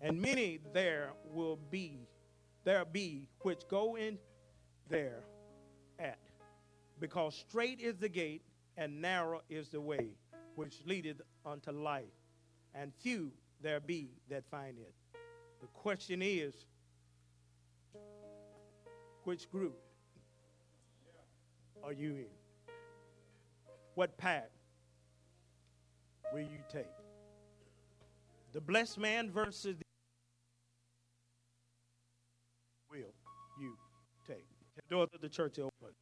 and many there will be, there be which go in there at. Because straight is the gate, and narrow is the way which leadeth unto life, and few there be that find it. The question is, which group are you in? What path will you take? The blessed man versus the doors of the church are open.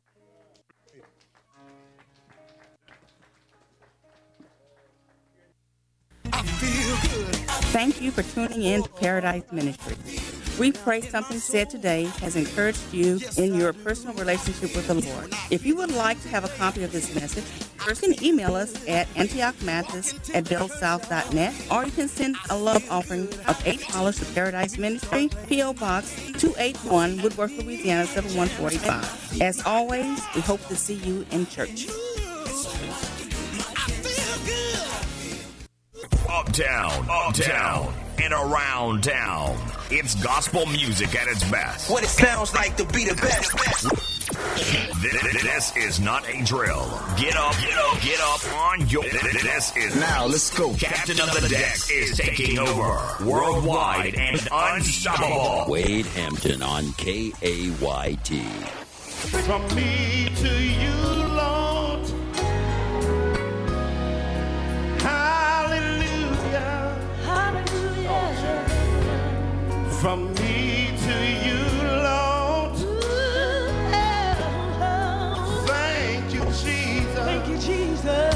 Thank you for tuning in to Paradise Ministry. We pray something said today has encouraged you in your personal relationship with the Lord. If you would like to have a copy of this message, first you can email us at antiochmathis at bellsouth.net or you can send a love offering of $8 to Paradise Ministry, P.O. Box 281, Woodworth, Louisiana 7145. As always, we hope to see you in church. Uptown, uptown, and around town. It's gospel music at its best. What it sounds like to be the best. This, this is not a drill. Get up, get up, get up on your. This is Now let's go. Captain of the Deck is taking over worldwide and unstoppable. Wade Hampton on KAYT. From me to you, From me to you, Lord. Thank you, Jesus. Thank you, Jesus.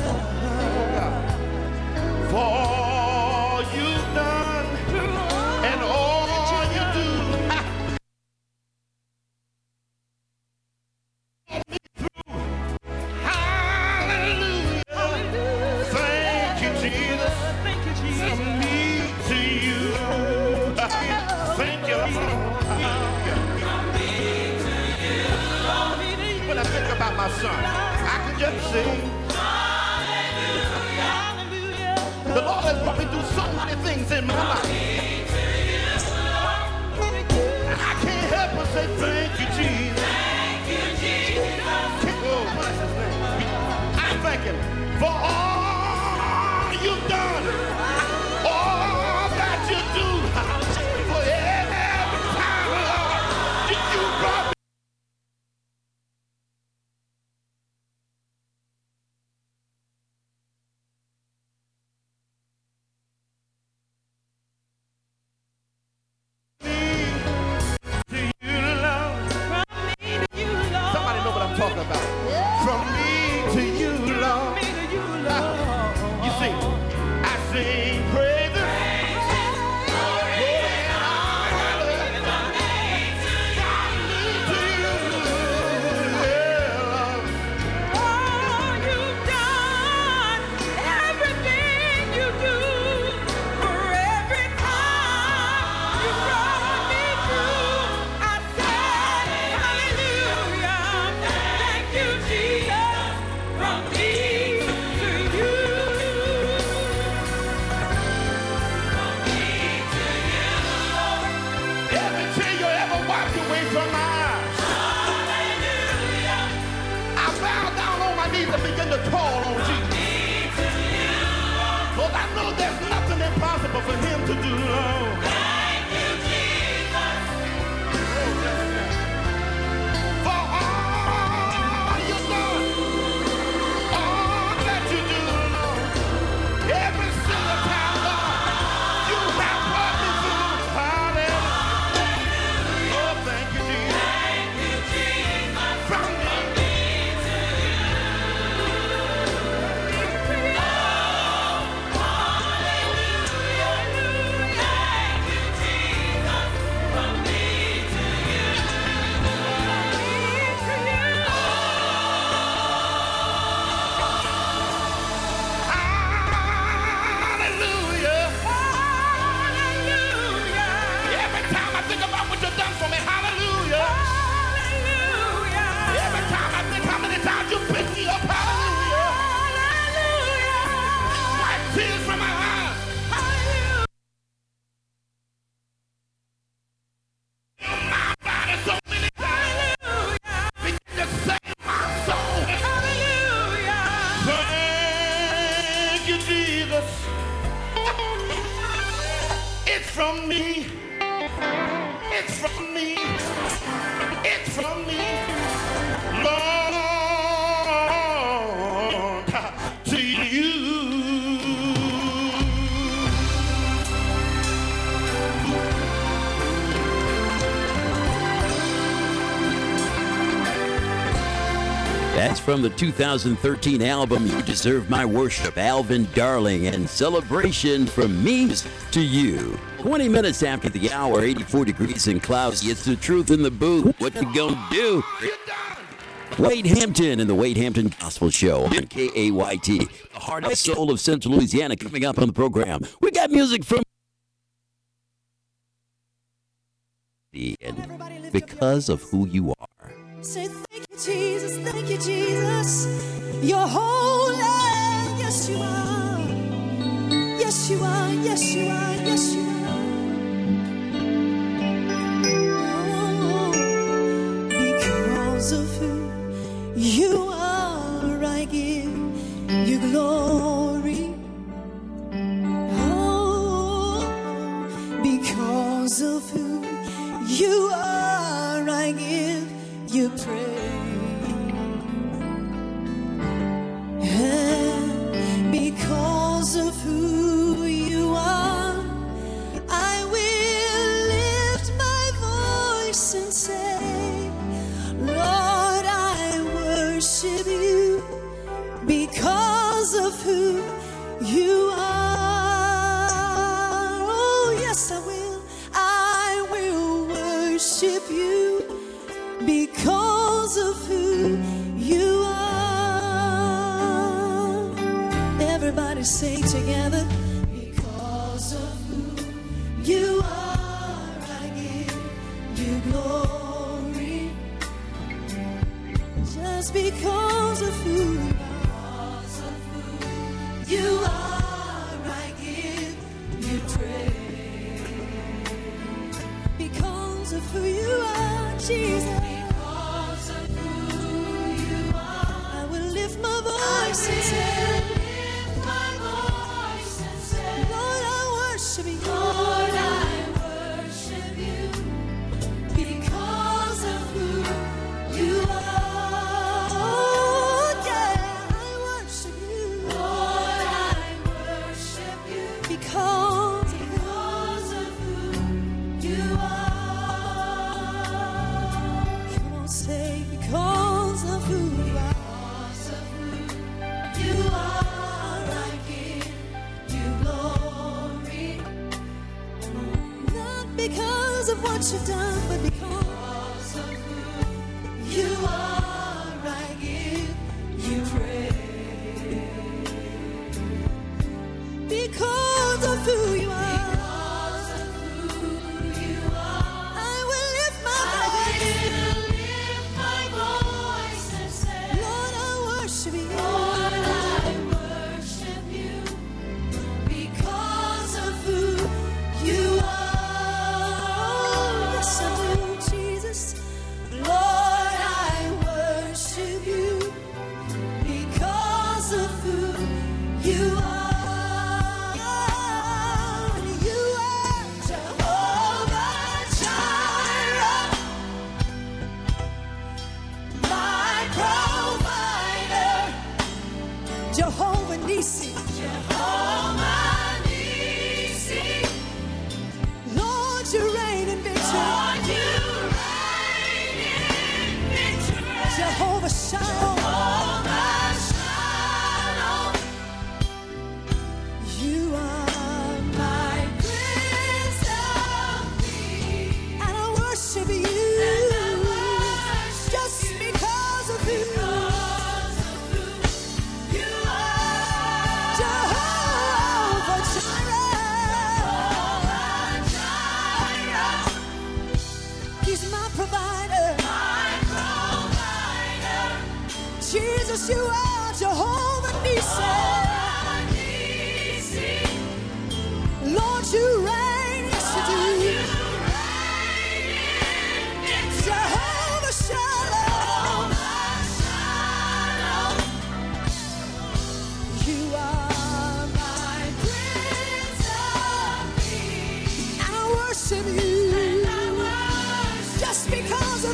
From the 2013 album You Deserve My Worship, Alvin Darling, and Celebration from Me to You. 20 minutes after the hour, 84 degrees and cloudy. It's the truth in the booth. What you gonna do? Wade Hampton and the Wade Hampton Gospel Show on KAYT, the heart and soul of Central Louisiana. Coming up on the program, we got music from and because of who you are. Say thank you, Jesus, thank you, Jesus. You're holy, yes you are. Yes you are, yes you are, yes you are. Oh, because of who you are, I give you glory. Oh, because of who you are, you praise. Because of who you are, Jesus. Because of who you are, I will lift my voice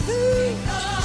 because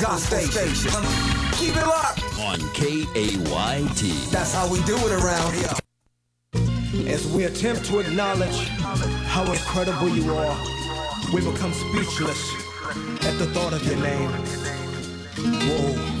gospel station. Keep it locked. on KAYT. That's how we do it around here. As we we attempt to acknowledge how incredible you are, we become speechless at the thought of your name. Whoa.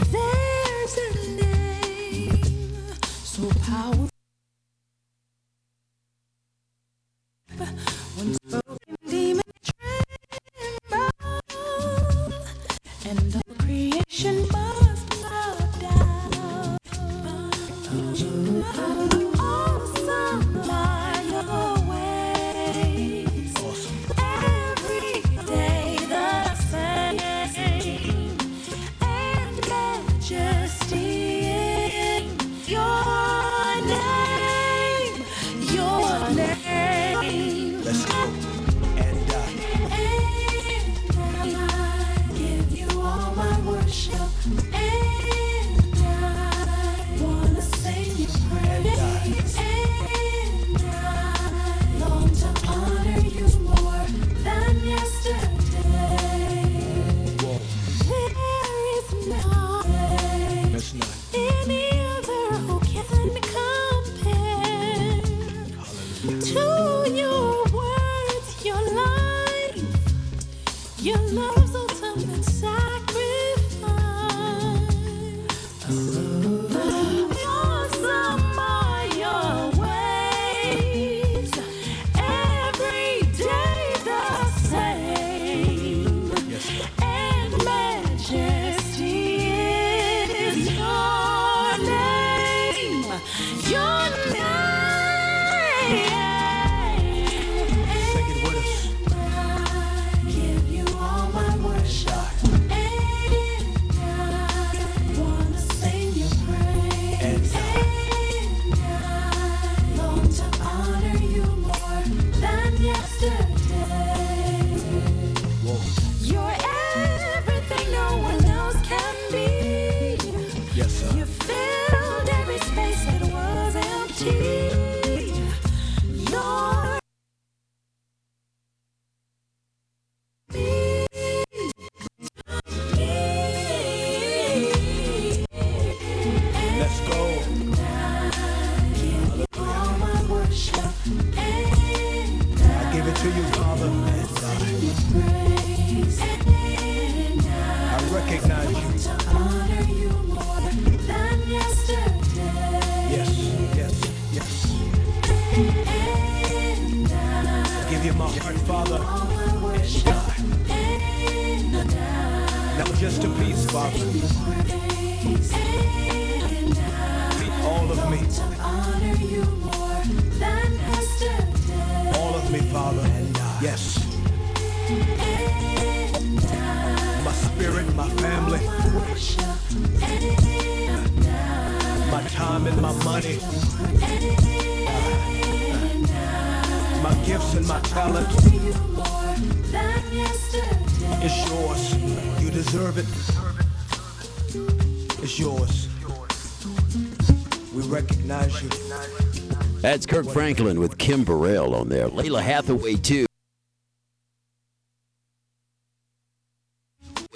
Kirk Franklin with Kim Burrell on there. Lalah Hathaway, too.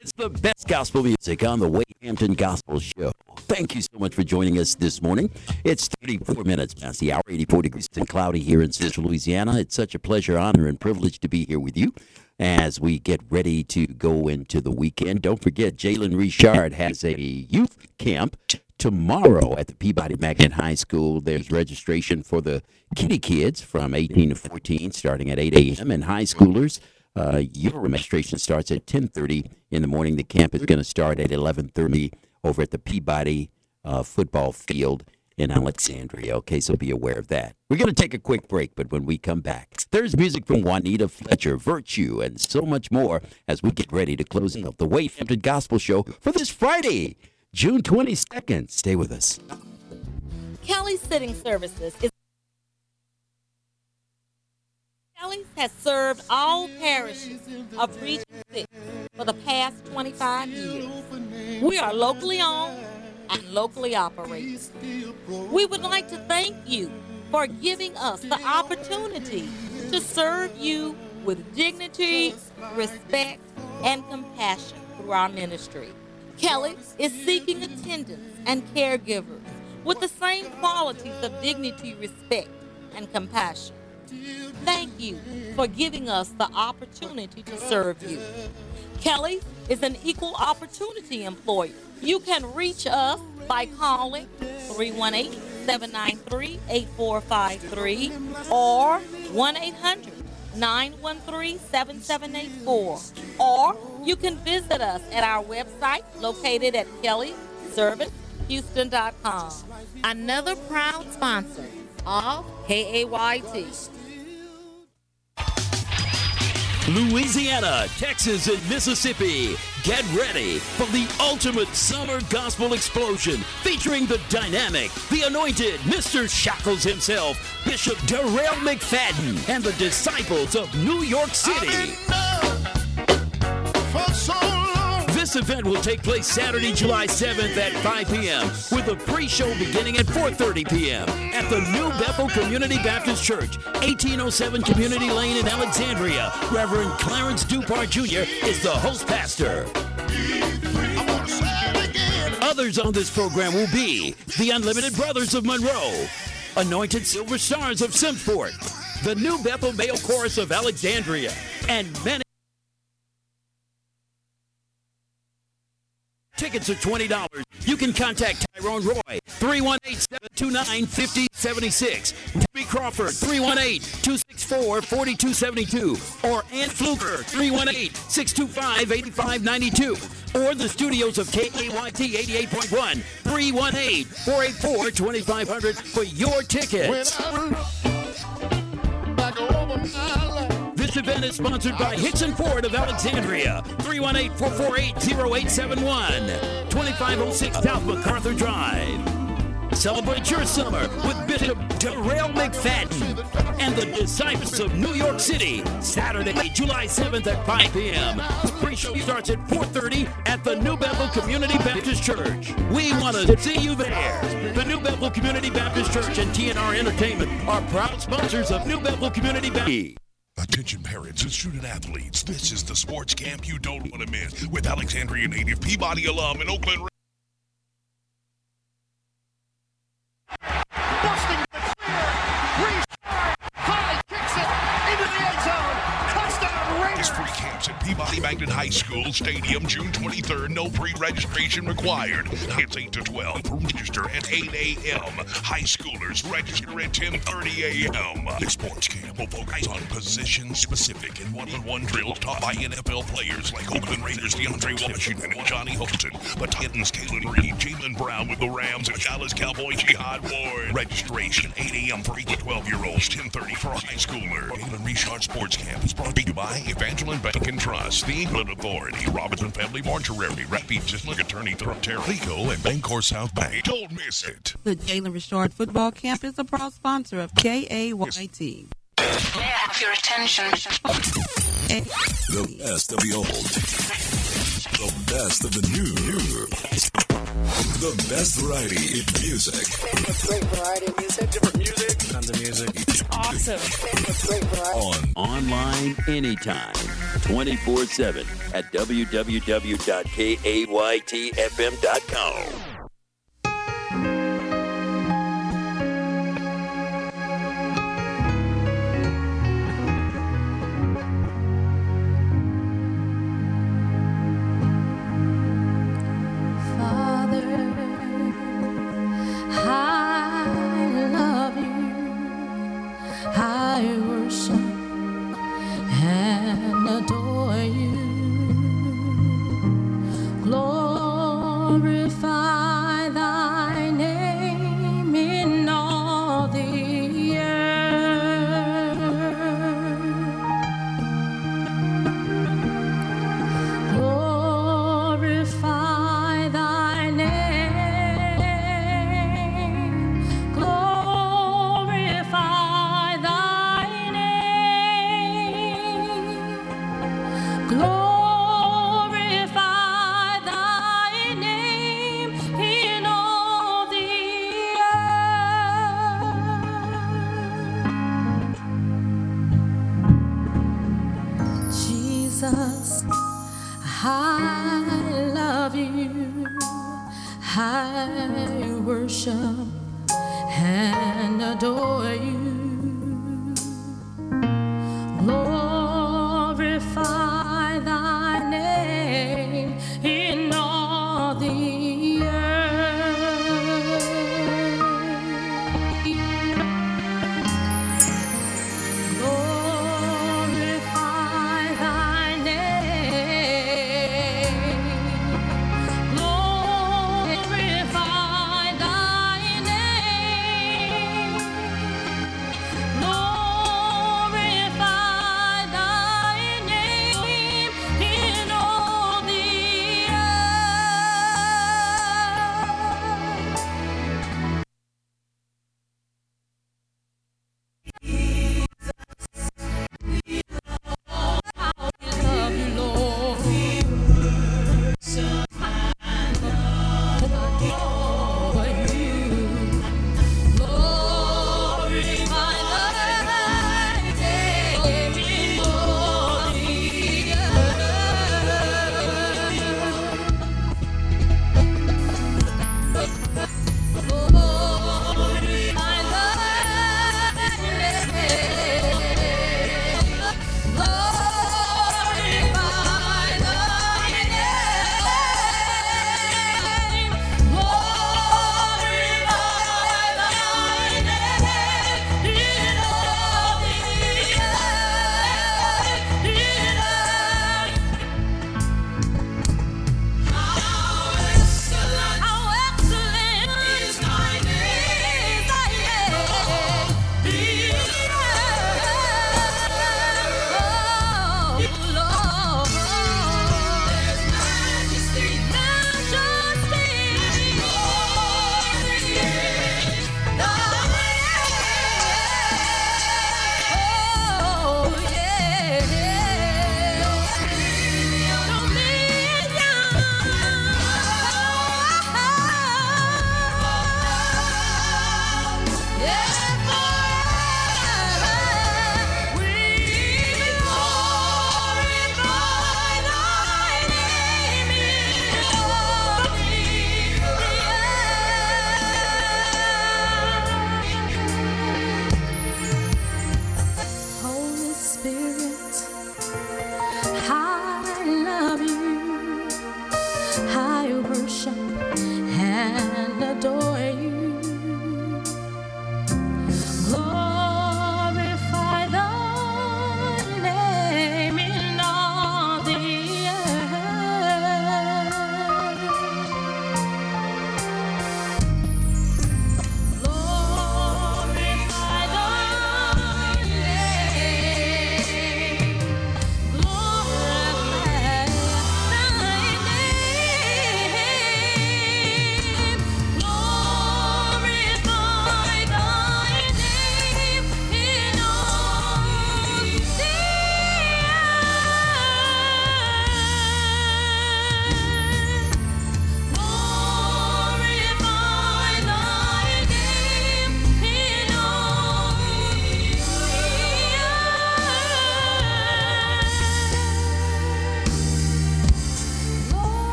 It's the best gospel music on the Wade Hampton Gospel Show. Thank you so much for joining us this morning. It's 34 minutes past the hour, 84 degrees and cloudy here in central Louisiana. It's such a pleasure, honor, and privilege to be here with you as we get ready to go into the weekend. Don't forget, Jalen Richard has a youth camp tomorrow at the Peabody Magnet High School. There's registration for the kitty kids from 18 to 14 starting at 8 a.m. and high schoolers. Uh, your registration starts at 10:30 in the morning. The camp is going to start at 11:30 over at the Peabody uh, football field in Alexandria. Okay, so be aware of that. We're going to take a quick break, but when we come back, there's music from Juanita Fletcher, Virtue, and so much more as we get ready to close out the Wade Hampton Gospel Show for this Friday, June 22nd. Stay with us. Kelly's Sitting Services is Kelly's has served all parishes of Region 6 for the past 25 years. We are locally owned and locally operated. We would like to thank you for giving us the opportunity to serve you with dignity, respect, and compassion through our ministry. Kelly is seeking attendants and caregivers with the same qualities of dignity, respect, and compassion. Thank you for giving us the opportunity to serve you. Kelly is an equal opportunity employer. You can reach us by calling 318 793 8453 or 1 800 913 7784. Or you can visit us at our website located at kellyservicehouston.com. Another proud sponsor of KAYT. Louisiana, Texas, and Mississippi. Get ready for the ultimate summer gospel explosion featuring the dynamic, the anointed Mr. Shackles himself, Bishop Darrell McFadden, and the disciples of New York City. This event will take place Saturday, July 7th at 5 p.m. with a pre-show beginning at 4:30 p.m. at the New Bethel Community Baptist Church, 1807 Community Lane in Alexandria. Reverend Clarence Dupar Jr. is the host pastor. Others on this program will be the Unlimited Brothers of Monroe, Anointed Silver Stars of Simmesport, the New Bethel Male Chorus of Alexandria, and many. Tickets are $20. You can contact Tyrone Roy, 318-729-5076. Ruby Crawford, 318-264-4272. Or Ann Fluker, 318-625-8592. Or the studios of KAYT 88.1, 318-484-2500 for your tickets. This event is sponsored by Hixson Ford of Alexandria, 318-448-0871, 2506 South MacArthur Drive. Celebrate your summer with Bishop Darrell McFadden and the Disciples of New York City, Saturday, July 7th at 5 p.m. The Pre-show starts at 4.30 at the New Bethel Community Baptist Church. We want to see you there. The New Bethel Community Baptist Church and TNR Entertainment are proud sponsors of New Bethel Community Baptist. Attention parents and student athletes, this is the sports camp you don't want to miss with Alexandria native Peabody alum and Oakland Busting the clear. Restart. At Peabody Magnet High School Stadium, June 23rd. No pre-registration required. It's 8 to 12. Register at 8 a.m. High schoolers register at 10:30 a.m. The sports camp will focus on position-specific and one-on-one drills taught by NFL players like Oakland Raiders DeAndre Washington and Johnny Holton, but Titans Kalan Reed, Jalen Brown with the Rams, and Dallas Cowboy Jihad Ward. Registration 8 a.m. for 8 to 12 year olds, 10:30 for high schoolers. Jalen Richard Sports Camp is brought to you by Evangeline Bank and Trust, the England Authority, Robinson Family Mortuary, Rapides District Attorney Terry Rico, and BancorpSouth Bank. Don't miss it. The Jalen Richard Football Camp is a proud sponsor of KAYT. May I have your attention? The best of the old. The best of the new. The best variety in music. Great variety of music. Different music. Tons of music. Awesome. Great variety. On online anytime, 24 7 at www.kaytfm.com. Glorify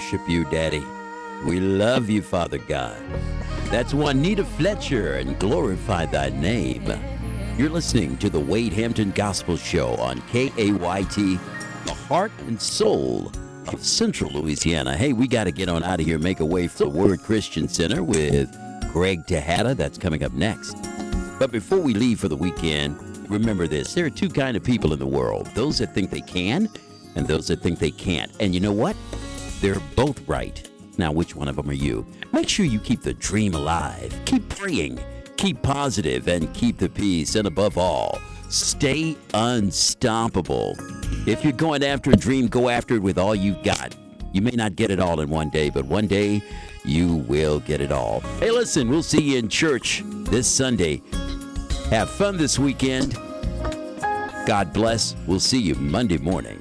worship you, Daddy. We love you, Father God. That's Juanita Fletcher and glorify thy name. You're listening to the Wade Hampton Gospel Show on KAYT, the heart and soul of Central Louisiana. Hey, we got to get on out of here, make a way for the Word Christian Center with Greg Tejada. That's coming up next. But before we leave for the weekend, remember this there are two kind of people in the world those that think they can and those that think they can't. And you know what? They're both right. Now, which one of them are you? Make sure you keep the dream alive. Keep praying, keep positive, and keep the peace. And above all, stay unstoppable. If you're going after a dream, go after it with all you've got. You may not get it all in one day, but one day you will get it all. Hey, listen, we'll see you in church this Sunday. Have fun this weekend. God bless. We'll see you Monday morning.